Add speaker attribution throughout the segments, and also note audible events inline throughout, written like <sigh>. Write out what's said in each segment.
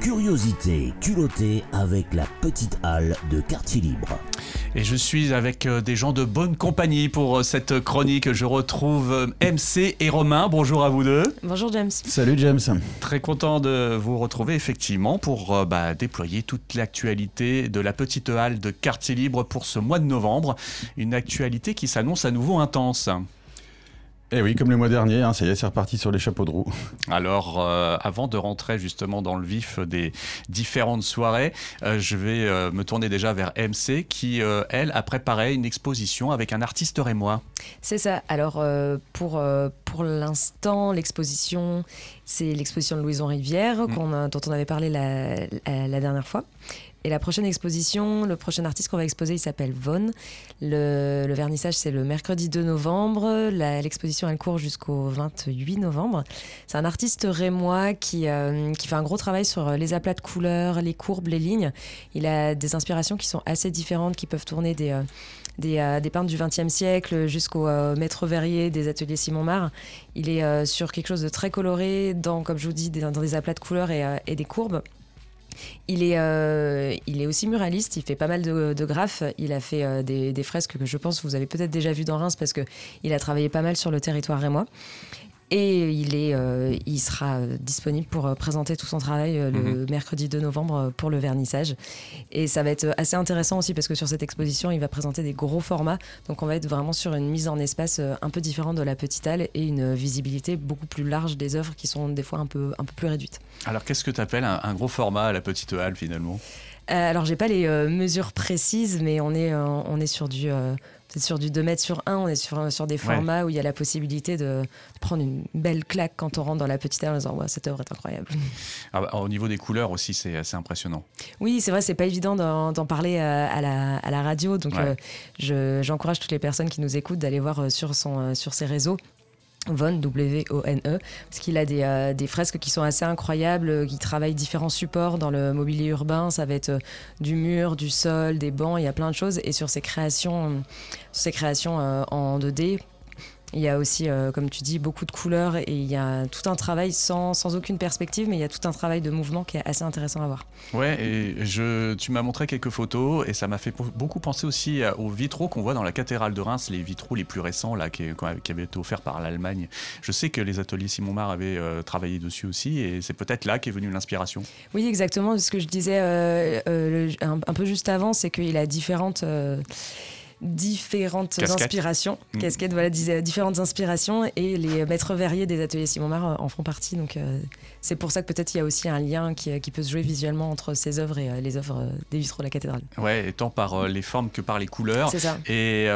Speaker 1: Curiosité culottée avec la petite halle de quartier libre.
Speaker 2: Et je suis avec euh, des gens de bonne compagnie pour euh, cette chronique. Je retrouve euh, MC et Romain. Bonjour à vous deux.
Speaker 3: Bonjour James.
Speaker 4: Salut James.
Speaker 2: Très content de vous retrouver effectivement pour bah, déployer toute l'actualité de la petite halle de quartier libre pour ce mois de novembre. Une actualité qui s'annonce à nouveau intense.
Speaker 4: Eh oui, comme le mois dernier, hein, ça y est, c'est reparti sur les chapeaux de roue. <laughs>
Speaker 2: Alors, euh, avant de rentrer justement dans le vif des différentes soirées, euh, je vais euh, me tourner déjà vers MC qui, elle, a préparé une exposition avec un artiste rémois.
Speaker 3: C'est ça. Alors, pour, pour l'instant, l'exposition, c'est l'exposition de Louison Rivière mmh. dont on avait parlé la, la dernière fois. Et la prochaine exposition, le prochain artiste qu'on va exposer, il s'appelle Von. Le, vernissage, c'est le mercredi 2 novembre. L'exposition, elle court jusqu'au 28 novembre. C'est un artiste rémois qui, euh, qui fait un gros travail sur les aplats de couleurs, les courbes, les lignes. Il a des inspirations qui sont assez différentes, qui peuvent tourner des, euh, des, euh, peintres du XXe siècle jusqu'au maître verrier des ateliers Simon Mar. Il est sur quelque chose de très coloré, dans, comme je vous dis, dans des aplats de couleurs et des courbes. Il est, euh, il est aussi muraliste, il fait pas mal de, graphes. Il a fait euh, des, des, fresques que je pense que vous avez peut-être déjà vues dans Reims parce qu'il a travaillé pas mal sur le territoire rémois. Et il, est, euh, il sera disponible pour euh, présenter tout son travail euh, le mhm. mercredi 2 novembre pour le vernissage. Et ça va être assez intéressant aussi parce que sur cette exposition, il va présenter des gros formats. Donc on va être vraiment sur une mise en espace un peu différente de la petite halle et une visibilité beaucoup plus large des œuvres qui sont des fois un peu, un peu plus réduites.
Speaker 2: Alors qu'est-ce que tu appelles un, gros format à la petite halle finalement?
Speaker 3: Alors, j'ai pas les mesures précises, mais on est, on est sur du c'est sur du 2 mètres sur 1, on est sur, sur des formats où il y a la possibilité de prendre une belle claque quand on rentre dans la petite œuvre en disant cette œuvre est incroyable.
Speaker 2: Ah bah, au niveau des couleurs aussi, c'est assez impressionnant.
Speaker 3: Oui, c'est vrai, c'est pas évident d'en parler euh, à, la, à, la, radio. Donc, euh, j'encourage toutes les personnes qui nous écoutent d'aller voir euh, sur, son, sur ses réseaux Von, W-O-N-E, parce qu'il a des, euh, des, fresques qui sont assez incroyables, euh, qui travaillent différents supports dans le mobilier urbain. Ça va être euh, du mur, du sol, des bancs, il y a plein de choses. Et sur ces créations, ces créations en 2D, il y a aussi, euh, comme tu dis, beaucoup de couleurs et il y a tout un travail sans, sans, aucune perspective, mais il y a tout un travail de mouvement qui est assez intéressant à voir.
Speaker 2: Ouais, et je, tu m'as montré quelques photos et ça m'a fait beaucoup penser aussi aux vitraux qu'on voit dans la cathédrale de Reims, les vitraux les plus récents là, qui, qui avaient été offerts par l'Allemagne. Je sais que les ateliers Simon Mar avaient euh, travaillé dessus aussi et c'est peut-être là qu'est venue l'inspiration.
Speaker 3: Oui, exactement. Ce que je disais euh, un, un, peu juste avant, c'est qu'il a différentes différentes inspirations. Mm. Casquette, voilà, différentes inspirations et les maîtres verriers des ateliers Simon Mar euh, en font partie. Donc euh, c'est pour ça que peut-être il y a aussi un lien qui, qui, peut se jouer visuellement entre ces œuvres et euh, les œuvres des vitraux de la cathédrale.
Speaker 2: Ouais, tant par les formes que par les couleurs.
Speaker 3: C'est ça.
Speaker 2: Et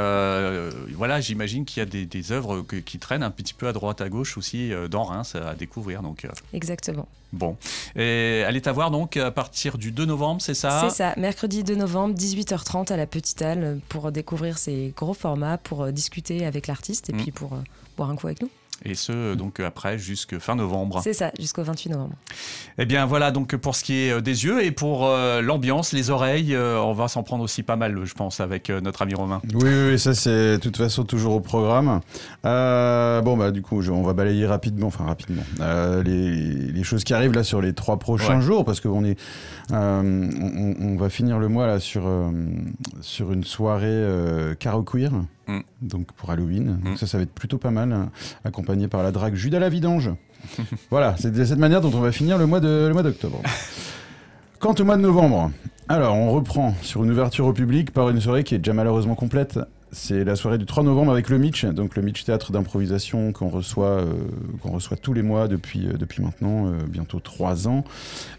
Speaker 2: voilà, j'imagine qu'il y a des, des œuvres qui traînent un petit peu à droite à gauche aussi dans Reims à découvrir. Donc,
Speaker 3: Exactement.
Speaker 2: Bon. Et elle est à voir donc à partir du 2 novembre, c'est ça?
Speaker 3: C'est ça, mercredi 2 novembre, 18h30 à la Petite Halle pour découvrir ces gros formats, pour euh, discuter avec l'artiste et mm. puis pour euh, boire un coup avec nous.
Speaker 2: Et ce, donc après, jusqu'à fin novembre.
Speaker 3: C'est ça, jusqu'au 28 novembre.
Speaker 2: Eh bien voilà, donc pour ce qui est euh, des yeux et pour euh, l'ambiance, les oreilles, euh, on va s'en prendre aussi pas mal, je pense, avec notre ami Romain.
Speaker 4: Oui, oui, ça c'est de toute façon toujours au programme. bon, bah du coup, on va balayer rapidement, enfin rapidement, les, choses qui arrivent là sur les trois prochains jours, parce qu'on est, on, va finir le mois là sur, sur une soirée caro queer. Mm. Donc pour Halloween. Mm. ça, ça va être plutôt pas mal, hein, accompagné par la drague Judas la Vidange. <laughs> voilà, c'est de cette manière dont on va finir le mois d'octobre. Quant au mois de novembre, alors on reprend sur une ouverture au public par une soirée qui est déjà malheureusement complète c'est la soirée du 3 novembre avec le Mitch, donc le Mitch Théâtre d'improvisation qu'on reçoit, euh, qu'on reçoit tous les mois depuis, euh, depuis maintenant euh, bientôt 3 ans.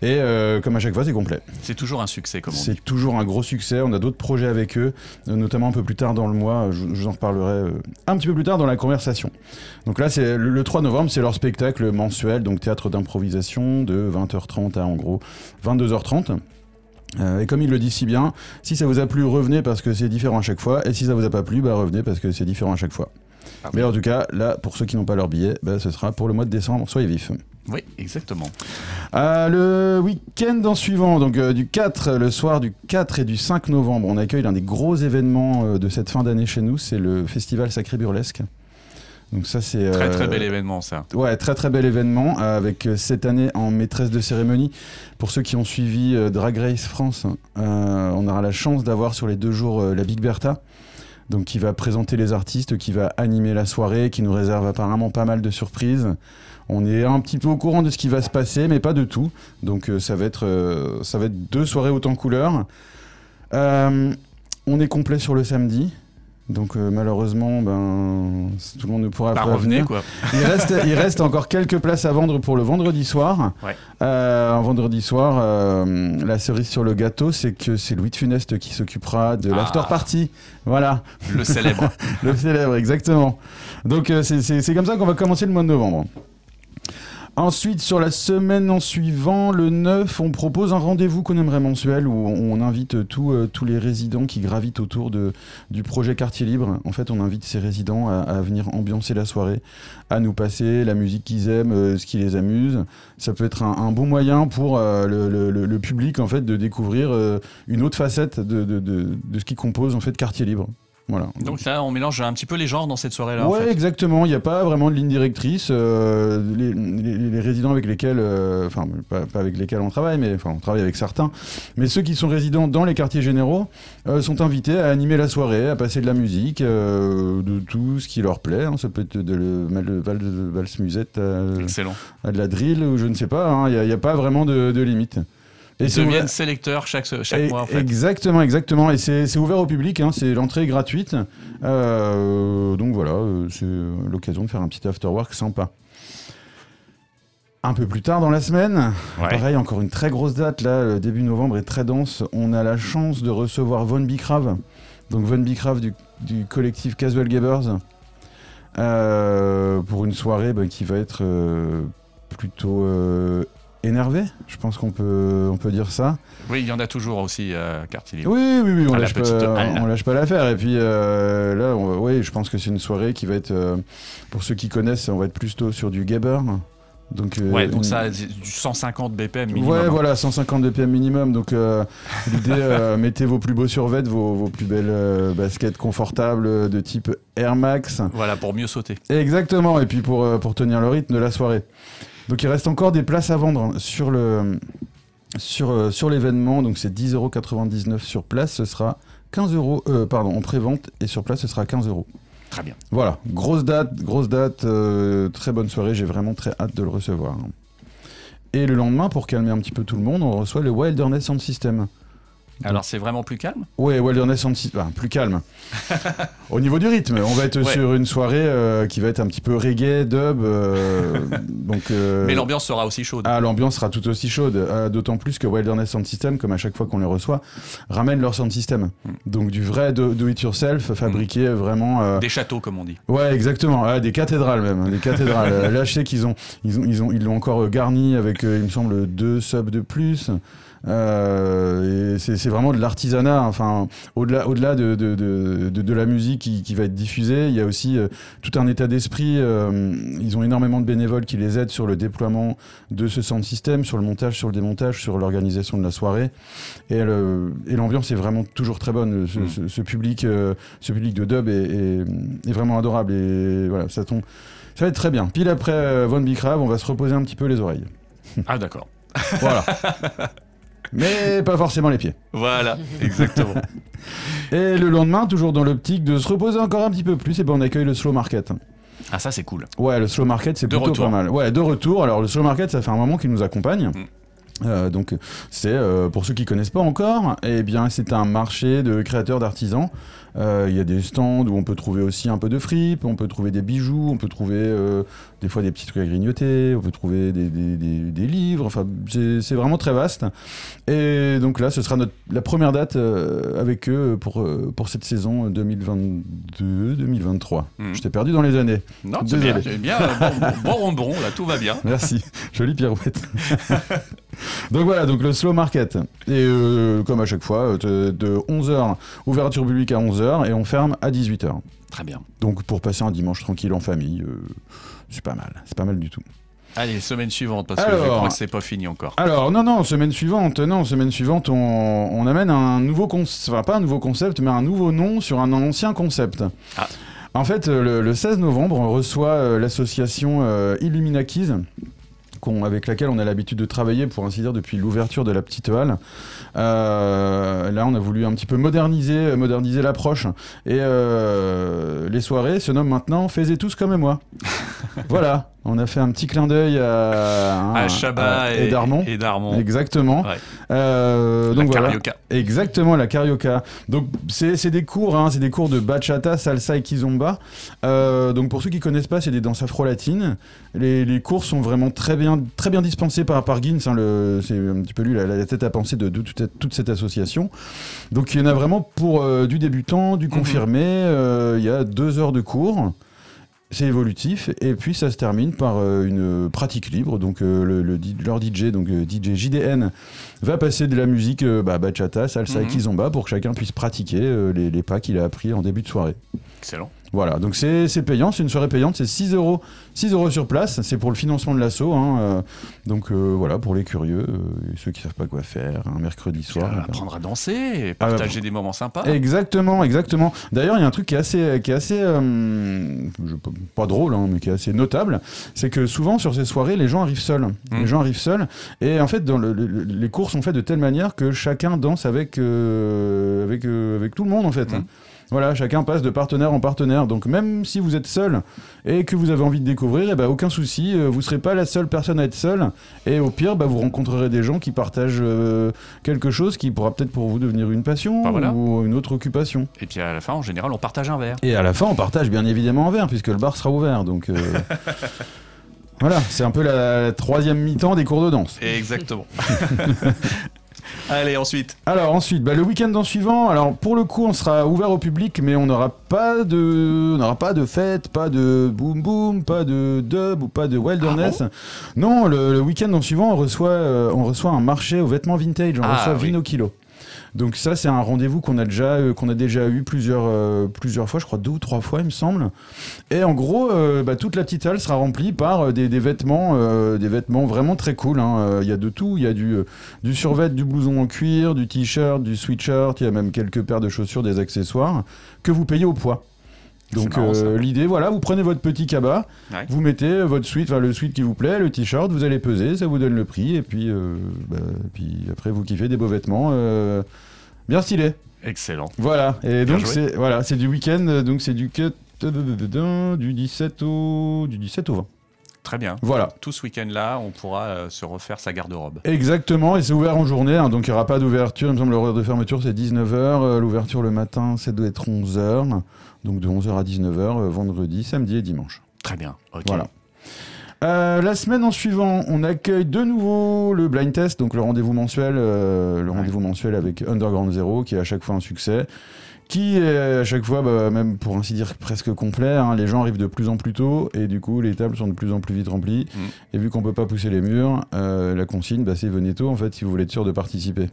Speaker 4: Et comme à chaque fois, c'est complet.
Speaker 2: C'est toujours un succès, comme on
Speaker 4: C'est toujours un gros succès. On a d'autres projets avec eux, notamment un peu plus tard dans le mois. Je, vous en reparlerai un petit peu plus tard dans la conversation. Donc là, c'est le, 3 novembre, c'est leur spectacle mensuel, donc théâtre d'improvisation de 20h30 à en gros 22h30. Euh, et comme il le dit si bien, si ça vous a plu, revenez parce que c'est différent à chaque fois. Et si ça vous a pas plu, bah revenez parce que c'est différent à chaque fois. Ah Mais en tout cas, là, pour ceux qui n'ont pas leur billet, bah, ce sera pour le mois de décembre. Soyez vifs.
Speaker 2: Oui, exactement.
Speaker 4: Euh, le week-end en suivant, donc euh, du 4, le soir du 4 et du 5 novembre, on accueille l'un des gros événements de cette fin d'année chez nous, c'est le festival Sacré Burlesque. Donc ça c'est
Speaker 2: Très
Speaker 4: euh,
Speaker 2: très bel événement ça.
Speaker 4: Ouais, très très bel événement euh, avec euh, cette année en maîtresse de cérémonie. Pour ceux qui ont suivi Drag Race France, on aura la chance d'avoir sur les deux jours la Big Bertha. Donc qui va présenter les artistes, qui va animer la soirée, qui nous réserve apparemment pas mal de surprises. On est un petit peu au courant de ce qui va se passer, mais pas de tout. Donc ça va être ça va être deux soirées autant couleur. Euh, on est complet sur le samedi. Donc euh, malheureusement, ben, tout le monde ne pourra
Speaker 2: Bah,
Speaker 4: pas
Speaker 2: revenez
Speaker 4: venir.
Speaker 2: quoi.
Speaker 4: Il reste, il reste encore quelques places à vendre pour le vendredi soir.
Speaker 2: Ouais.
Speaker 4: Euh, un vendredi soir, euh, la cerise sur le gâteau, c'est que c'est Louis de Funeste qui s'occupera de
Speaker 2: Ah.
Speaker 4: l'after party. Voilà,
Speaker 2: Le célèbre. <laughs>
Speaker 4: le célèbre, exactement. Donc c'est comme ça qu'on va commencer le mois de novembre. Ensuite, sur la semaine en suivant, le 9, on propose un rendez-vous qu'on aimerait mensuel où on invite tous, euh, tous les résidents qui gravitent autour du projet Quartier Libre. En fait, on invite ces résidents à, venir ambiancer la soirée, à nous passer la musique qu'ils aiment, euh, ce qui les amuse. Ça peut être un, bon moyen pour euh, le, public en fait de découvrir une autre facette de- de ce qui compose en fait Quartier Libre. Voilà.
Speaker 2: Donc là, on mélange un petit peu les genres dans cette soirée-là. en
Speaker 4: Ouais,
Speaker 2: fait.
Speaker 4: exactement. Il n'y a pas vraiment de ligne directrice. euh, les, les- les résidents avec lesquels, euh, enfin, pas, pas avec lesquels on travaille, mais enfin, on travaille avec certains. Mais ceux qui sont résidents dans les quartiers généraux euh, sont invités à animer la soirée, à passer de la musique, de tout ce qui leur plaît. hein. Ça peut être de le, de val- de valse musette à de la drill ou je ne sais pas. hein. Il n'y a, pas vraiment de, de limite.
Speaker 2: Ils deviennent
Speaker 4: ouvert-
Speaker 2: sélecteurs chaque, chaque
Speaker 4: et-
Speaker 2: mois en fait.
Speaker 4: Exactement, exactement. Et c'est c'est ouvert au public, hein, c'est l'entrée gratuite. Euh, donc voilà, euh, c'est l'occasion de faire un petit after work sympa. Un peu plus tard dans la semaine,
Speaker 2: Ouais.
Speaker 4: pareil, encore une très grosse date, là, le début novembre est très dense. On a la chance de recevoir Von Bicrave, donc Von Bicrave du, du collectif Casual Gabers, euh, pour une soirée bah, qui va être euh, plutôt euh, énervée, je pense qu'on peut, on peut dire ça.
Speaker 2: Oui, il y en a toujours aussi à Quartier Libre.
Speaker 4: Oui, oui, oui, on
Speaker 2: la
Speaker 4: lâche, pas, on lâche pas l'affaire. Et puis euh, là, on- oui, je pense que c'est une soirée qui va être, euh, pour ceux qui connaissent, on va être plutôt sur du gabber. Donc, euh,
Speaker 2: Ouais, donc
Speaker 4: une-
Speaker 2: ça, du 150 BPM minimum.
Speaker 4: Ouais,
Speaker 2: hein.
Speaker 4: voilà, 150 BPM minimum. Donc euh, <laughs> l'idée, euh, mettez vos plus beaux survêts, vos, vos plus belles euh, baskets confortables euh, de type Air Max.
Speaker 2: Voilà, pour mieux sauter.
Speaker 4: Exactement, et puis pour, euh, pour tenir le rythme de la soirée. Donc il reste encore des places à vendre hein, sur le sur, euh, sur l'événement, donc c'est 10,99€ sur place, ce sera 15 euros, euh, pardon, en pré-vente, et sur place ce sera 15 euros.
Speaker 2: Très bien.
Speaker 4: Voilà, grosse date, grosse date, euh, très bonne soirée, j'ai vraiment très hâte de le recevoir. Et le lendemain, pour calmer un petit peu tout le monde, on reçoit le Wilderness Sound System.
Speaker 2: Alors c'est vraiment plus calme?
Speaker 4: Ouais, Wilderness System, enfin, plus calme. <laughs> Au niveau du rythme, on va être
Speaker 2: Ouais.
Speaker 4: sur une soirée euh, qui va être un petit peu reggae, dub, euh, <laughs> donc... euh,
Speaker 2: Mais l'ambiance sera aussi chaude.
Speaker 4: ah, l'ambiance sera tout aussi chaude, d'autant plus que Wilderness Sound System, comme à chaque fois qu'on les reçoit, ramène leur sound system.
Speaker 2: Mm.
Speaker 4: Donc du vrai do, do it yourself, fabriqué vraiment. euh,
Speaker 2: Des châteaux, comme on dit.
Speaker 4: Ouais, exactement. Ah, des cathédrales même, hein, des cathédrales. Là, je sais qu'ils ont, ils ont, ils ont, ils l'ont encore garni avec, il me semble, deux subs de plus. Euh, c'est vraiment de l'artisanat. Enfin, au-delà, au-delà de, de, de, de- de la musique qui, qui va être diffusée, il y a aussi euh, tout un état d'esprit. euh, ils ont énormément de bénévoles qui les aident sur le déploiement de ce sound system, sur le montage, sur le démontage, sur l'organisation de la soirée. Et, l'ambiance est vraiment toujours très bonne. Ce,
Speaker 2: Mm.
Speaker 4: ce- ce public, ce public de dub est, est- est vraiment adorable. Et voilà, ça tombe. Ça va être très bien. Pile après Von Bicrave, on va se reposer un petit peu les oreilles.
Speaker 2: Ah d'accord.
Speaker 4: Voilà. <laughs> Mais pas forcément les pieds.
Speaker 2: Voilà, <laughs> exactement.
Speaker 4: Et le lendemain, toujours dans l'optique de se reposer encore un petit peu plus, et ben on accueille le slow market.
Speaker 2: Ah ça c'est cool.
Speaker 4: Ouais, le slow market, c'est plutôt
Speaker 2: retour.
Speaker 4: pas mal. Ouais, de retour. Alors, le slow market, ça fait un moment qu'il nous accompagne.
Speaker 2: Mm.
Speaker 4: Euh, donc, c'est euh, pour ceux qui connaissent pas encore, eh bien, c'est un marché de créateurs d'artisans. Euh, Il y a des stands où on peut trouver aussi un peu de fripe, on peut trouver des bijoux, on peut trouver des fois des petits trucs à grignoter, on peut trouver des, des- des- des livres. Enfin, c'est vraiment très vaste. Et donc là, ce sera notre, la première date avec eux pour, pour cette saison 2022-2023.
Speaker 2: Mm.
Speaker 4: Je t'ai perdu dans les années.
Speaker 2: Non, c'est bien, bien. Bon, bon, bon rondon, là, tout va bien. <laughs>
Speaker 4: Merci, jolie pirouette. <laughs> donc voilà, donc le slow market. Et euh, comme à chaque fois, de, de 11h, ouverture publique à 11h et on ferme à 18h.
Speaker 2: Très bien.
Speaker 4: Donc pour passer un dimanche tranquille en famille, euh, c'est pas mal, c'est pas mal du tout.
Speaker 2: Allez, semaine suivante, parce que je crois que c'est pas fini encore.
Speaker 4: Alors non, non, semaine suivante, non, semaine suivante, on, on amène un nouveau concept, enfin pas un nouveau concept, mais un nouveau nom sur un ancien concept.
Speaker 2: Ah.
Speaker 4: En fait, le, le 16 novembre, on reçoit euh, l'association euh, Illuminakis, qu'on- avec laquelle on a l'habitude de travailler, pour ainsi dire, depuis l'ouverture de la petite halle. Euh, là, on a voulu un petit peu moderniser, moderniser l'approche. Et euh, les soirées se nomment maintenant Faisez tous comme moi. <laughs> voilà, on a fait un petit clin d'œil à,
Speaker 2: à Chabat et,
Speaker 4: et Darmon.
Speaker 2: et Darmon.
Speaker 4: Exactement.
Speaker 2: Ouais.
Speaker 4: Euh,
Speaker 2: La
Speaker 4: donc voilà.
Speaker 2: carioca.
Speaker 4: Exactement, la carioca. Donc c'est c'est des cours, hein, c'est des cours de bachata, salsa et kizomba. Euh, donc pour ceux qui connaissent pas, c'est des danses afro-latines. Les, les cours sont vraiment très bien, très bien dispensés par, par Gins. hein, c'est un petit peu lui la, la tête à penser de, de toute, toute cette association. Donc il y en a vraiment pour euh, du débutant, du confirmé. Euh, Il y a deux heures de cours. C'est évolutif et puis ça se termine par euh, une pratique libre. Donc le, leur DJ, donc DJ JDN, va passer de la musique bah, bachata, salsa et
Speaker 2: Mhm.
Speaker 4: kizomba pour que chacun puisse pratiquer les, les pas qu'il a appris en début de soirée.
Speaker 2: Excellent.
Speaker 4: Voilà, donc c'est payant, c'est une soirée payante, c'est 6 euros, 6 euros sur place, c'est pour le financement de l'assaut. hein, euh, donc euh, voilà, pour les curieux, euh, et ceux qui savent pas quoi faire, un mercredi soir. ben,
Speaker 2: apprendre à danser, et
Speaker 4: Ah,
Speaker 2: partager des moments sympas.
Speaker 4: Exactement, exactement. D'ailleurs, il y a un truc qui est assez, qui est assez, je- pas drôle, hein, mais qui est assez notable, c'est que souvent sur ces soirées, les gens arrivent seuls.
Speaker 2: Mm.
Speaker 4: Les gens arrivent seuls, et en fait, dans le- le- les cours sont faits de telle manière que chacun danse avec, avec, avec tout le monde en fait.
Speaker 2: Mm.
Speaker 4: Voilà, chacun passe de partenaire en partenaire. Donc même si vous êtes seul et que vous avez envie de découvrir, eh ben, aucun souci, euh, vous serez pas la seule personne à être seule. Et au pire, bah, vous rencontrerez des gens qui partagent euh, quelque chose qui pourra peut-être pour vous devenir une passion
Speaker 2: Bah, voilà.
Speaker 4: ou une autre occupation.
Speaker 2: Et puis à la fin, en général, on partage un verre.
Speaker 4: Et à la fin, on partage bien évidemment un verre puisque le bar sera ouvert. Donc euh, <laughs> voilà, c'est un peu la troisième mi-temps des cours de danse.
Speaker 2: Exactement. <laughs> Allez, ensuite.
Speaker 4: Alors ensuite, bah, le week-end en suivant, alors pour le coup on sera ouvert au public mais on n'aura pas de on n'aura pas de fête, pas de boom boom, pas de dub ou pas de wilderness. non, le, le week-end en suivant on reçoit euh, on reçoit un marché aux vêtements vintage, on
Speaker 2: Ah,
Speaker 4: reçoit
Speaker 2: oui.
Speaker 4: Vino Kilo. Donc ça c'est un rendez-vous qu'on a déjà euh, qu'on a déjà eu plusieurs euh, plusieurs fois, je crois deux ou trois fois il me semble. Et en gros, euh, bah, toute la petite halle sera remplie par des, vêtements, des vêtements vraiment très cool. hein. Il y a de tout. Il y a du, du survêt, du blouson en cuir, du t-shirt, du sweatshirt. Il y a même quelques paires de chaussures, des accessoires que vous payez au poids. Donc euh, l'idée, voilà, vous prenez votre petit cabas,
Speaker 2: Ouais.
Speaker 4: vous mettez votre suite, enfin le suite qui vous plaît, le t-shirt, vous allez peser, ça vous donne le prix, et puis, euh, bah, puis après vous kiffez des beaux vêtements, euh, bien stylés.
Speaker 2: Excellent.
Speaker 4: Voilà, et
Speaker 2: Bien
Speaker 4: donc c'est voilà, c'est du week-end, euh, donc c'est du du 17 au du 17 au 20.
Speaker 2: Très bien.
Speaker 4: Voilà.
Speaker 2: Tout ce week-end-là, on pourra euh, se refaire sa garde-robe.
Speaker 4: Exactement, et c'est ouvert en journée, hein, donc il n'y aura pas d'ouverture. Il me semble l'horaire de fermeture c'est 19h, l'ouverture le matin ça doit être 11h, donc de 11h à 19h, euh, vendredi, samedi et dimanche.
Speaker 2: Très bien. Ok.
Speaker 4: Voilà. Euh, la semaine en suivant, on accueille de nouveau le blind test, donc le rendez-vous mensuel, euh, le rendez-vous mensuel avec Underground Zero, qui est à chaque fois un succès, qui est à chaque fois, bah, même pour ainsi dire presque complet. hein. les gens arrivent de plus en plus tôt et du coup les tables sont de plus en plus vite remplies.
Speaker 2: Mm.
Speaker 4: Et vu qu'on peut pas pousser les murs, euh, la consigne, bah, c'est venez tôt en fait si vous voulez être sûr de participer.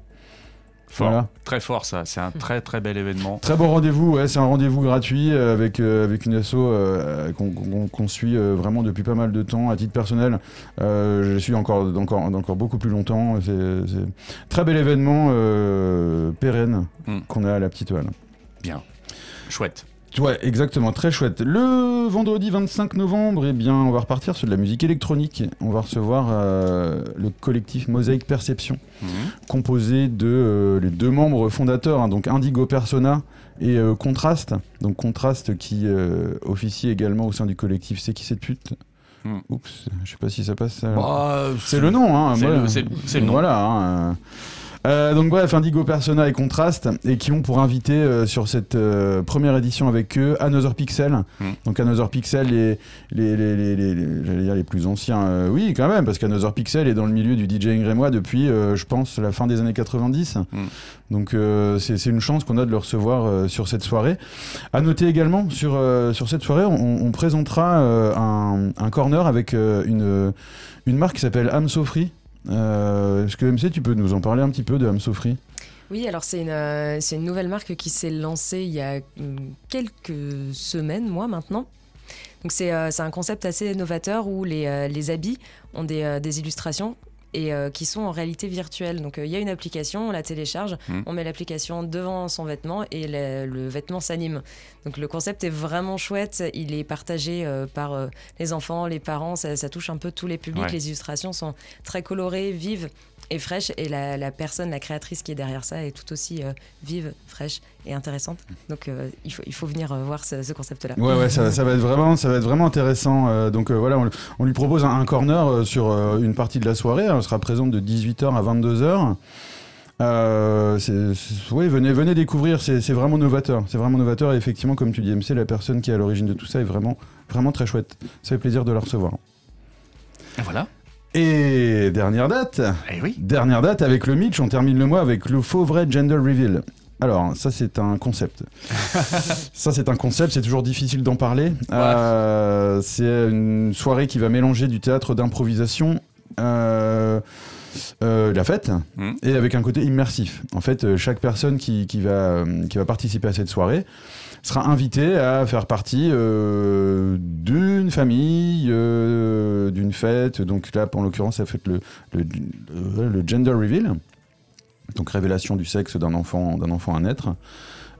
Speaker 2: Fort.
Speaker 4: Voilà.
Speaker 2: Très fort, ça. C'est un très très bel événement.
Speaker 4: Très bon rendez-vous, ouais, c'est un rendez-vous gratuit euh, avec, euh, avec une asso euh, qu'on suit euh, vraiment depuis pas mal de temps. À titre personnel, euh, je suis encore, encore, encore beaucoup plus longtemps. C'est très bel événement euh, pérenne
Speaker 2: Mm.
Speaker 4: qu'on a à la petite halle.
Speaker 2: Bien. Chouette.
Speaker 4: Ouais, exactement, très chouette. Le vendredi 25 novembre, eh bien, on va repartir sur de la musique électronique. On va recevoir euh, le collectif Mosaïque Perception
Speaker 2: Mhm.
Speaker 4: composé de euh, les deux membres fondateurs, hein, donc Indigo Persona et euh, Contrast. Donc Contrast qui officie également au sein du collectif C'est qui cette pute
Speaker 2: Hmm.
Speaker 4: Oups, je sais pas si ça passe.
Speaker 2: Bah,
Speaker 4: c'est le nom, hein.
Speaker 2: le- c'est le nom.
Speaker 4: Voilà. hein, euh. Donc bref, Indigo Persona et Contrast, et qui ont pour invité euh, sur cette euh, première édition avec eux Another Pixel.
Speaker 2: Hmm.
Speaker 4: Donc Another Pixel, les, les, les, les, les- les- j'allais dire les plus anciens, oui quand même, parce qu'Another Pixel est dans le milieu du DJing rémois depuis, je pense, la fin des années 90.
Speaker 2: Hmm.
Speaker 4: Donc c'est une chance qu'on a de le recevoir sur cette soirée. À noter également, sur, sur cette soirée, on, on présentera un, un corner avec une, une marque qui s'appelle Am So Free. Euh, Est-ce que MC, tu peux nous en parler un petit peu de Am So Free
Speaker 3: Oui, alors c'est une, euh, une nouvelle marque qui s'est lancée il y a hum, quelques semaines, mois maintenant. Donc c'est euh, un concept assez novateur où les, euh, les habits ont des, euh, des illustrations et euh, qui sont en réalité virtuelle. Donc il y a une application, on la télécharge,
Speaker 2: Mm.
Speaker 3: on met l'application devant son vêtement et le, le vêtement s'anime. Donc le concept est vraiment chouette, il est partagé euh, par euh, les enfants, les parents, ça, ça touche un peu tous les publics,
Speaker 2: Ouais.
Speaker 3: les illustrations sont très colorées, vives et fraîches et la, la personne, la créatrice qui est derrière ça est tout aussi euh, vive, fraîche et intéressante. Donc euh, il, faut, il faut venir euh, voir ce, ce concept-là.
Speaker 4: Ouais, ouais, ça, ça va être vraiment, ça va être vraiment intéressant. Euh, donc euh, voilà, on, on lui propose un, un corner euh, sur euh, une partie de la soirée. Elle sera présente de 18h à 22h. Euh, c'est- c'est- oui, venez, venez découvrir. C'est c'est vraiment novateur. C'est vraiment novateur. Et effectivement, comme tu dis, MC, la personne qui est à l'origine de tout ça est vraiment, vraiment très chouette. Ça fait plaisir de la recevoir.
Speaker 2: Et voilà.
Speaker 4: Et dernière date.
Speaker 2: Oui.
Speaker 4: Dernière date avec le Mitch, on termine le mois avec le faux vrai gender reveal. Alors, ça c'est un concept. <laughs> ça c'est un concept, c'est toujours difficile d'en parler. Euh, c'est une soirée qui va mélanger du théâtre d'improvisation, euh, euh, la fête,
Speaker 2: Mhm.
Speaker 4: et avec un côté immersif. En fait, euh, chaque personne qui, qui va, qui va participer à cette soirée sera invitée à faire partie euh, d'une famille, euh, d'une fête. Donc là, en l'occurrence, ça le, le- le gender reveal, donc révélation du sexe d'un enfant, d'un enfant à naître.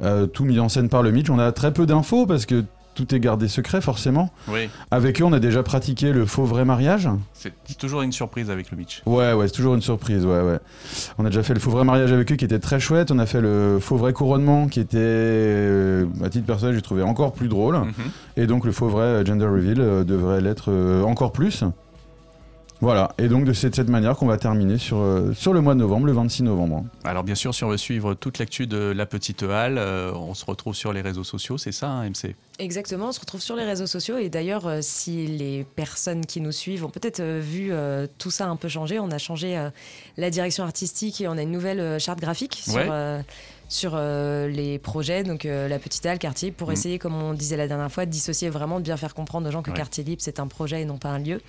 Speaker 4: Euh, tout mis en scène par le Mitch. On a très peu d'infos parce que tout est gardé secret, forcément.
Speaker 2: Oui.
Speaker 4: Avec eux, on a déjà pratiqué le faux vrai mariage.
Speaker 2: C'est toujours une surprise avec le Mitch.
Speaker 4: Ouais, ouais, c'est toujours une surprise, ouais, ouais. On a déjà fait le faux vrai mariage avec eux qui était très chouette. On a fait le faux vrai couronnement qui était, euh, à titre personnel, j'ai trouvé encore plus drôle.
Speaker 2: Mhm.
Speaker 4: Et donc le faux vrai gender reveal euh, devrait l'être euh, encore plus. Voilà, et donc de cette, cette manière qu'on va terminer sur, euh, sur le mois de novembre, le 26 novembre.
Speaker 2: Alors bien sûr, si on veut suivre toute l'actu de la petite halle, euh, on se retrouve sur les réseaux sociaux, c'est ça, hein, MC
Speaker 3: Exactement, on se retrouve sur les réseaux sociaux et d'ailleurs, euh, si les personnes qui nous suivent ont peut-être euh, vu euh, tout ça un peu changer, on a changé euh, la direction artistique et on a une nouvelle euh, charte graphique sur,
Speaker 2: Ouais.
Speaker 3: euh, sur euh, les projets, donc euh, la petite halle, quartier, pour
Speaker 2: Mm.
Speaker 3: essayer, comme on disait la dernière fois, de dissocier vraiment, de bien faire comprendre aux gens que
Speaker 2: Ouais.
Speaker 3: quartier libre c'est un projet et non pas un lieu.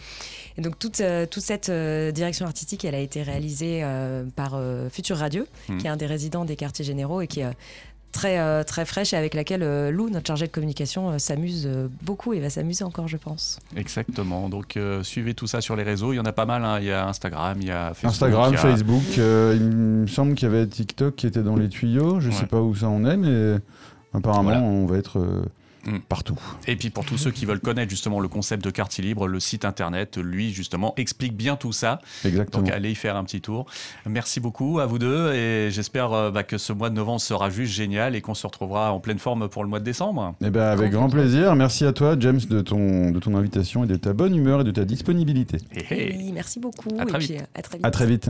Speaker 3: Et donc toute, euh, toute cette euh, direction artistique, elle a été réalisée euh, par euh, Future Radio,
Speaker 2: Mm.
Speaker 3: qui est un des résidents des quartiers généraux et qui est euh, très, euh, très fraîche et avec laquelle euh, Lou, notre chargé de communication, euh, s'amuse euh, beaucoup et va s'amuser encore, je pense.
Speaker 2: Exactement. Donc euh, suivez tout ça sur les réseaux. Il y en a pas mal. hein. Il y a Instagram, il y a Facebook.
Speaker 4: Instagram,
Speaker 2: il y a-
Speaker 4: Facebook, euh, il me semble qu'il y avait TikTok qui était dans les tuyaux. Je sais
Speaker 2: Ouais.
Speaker 4: pas où ça en est, mais apparemment
Speaker 2: Voilà.
Speaker 4: on va être euh,
Speaker 2: Mm.
Speaker 4: partout.
Speaker 2: Et puis pour tous ceux qui veulent connaître justement le concept de quartier libre, le site internet, lui justement, explique bien tout ça.
Speaker 4: Exactement.
Speaker 2: Donc allez y faire un petit tour. Merci beaucoup à vous deux et j'espère euh, bah, que ce mois de novembre sera juste génial et qu'on se retrouvera en pleine forme pour le mois de décembre.
Speaker 4: Eh ben, avec grand plaisir. Merci à toi, James, de ton, de ton invitation et de ta bonne humeur et de ta disponibilité.
Speaker 2: Hé, hé.
Speaker 3: Oui, merci beaucoup.
Speaker 2: À très
Speaker 3: et
Speaker 2: vite.
Speaker 3: puis, à très vite.
Speaker 4: À très vite.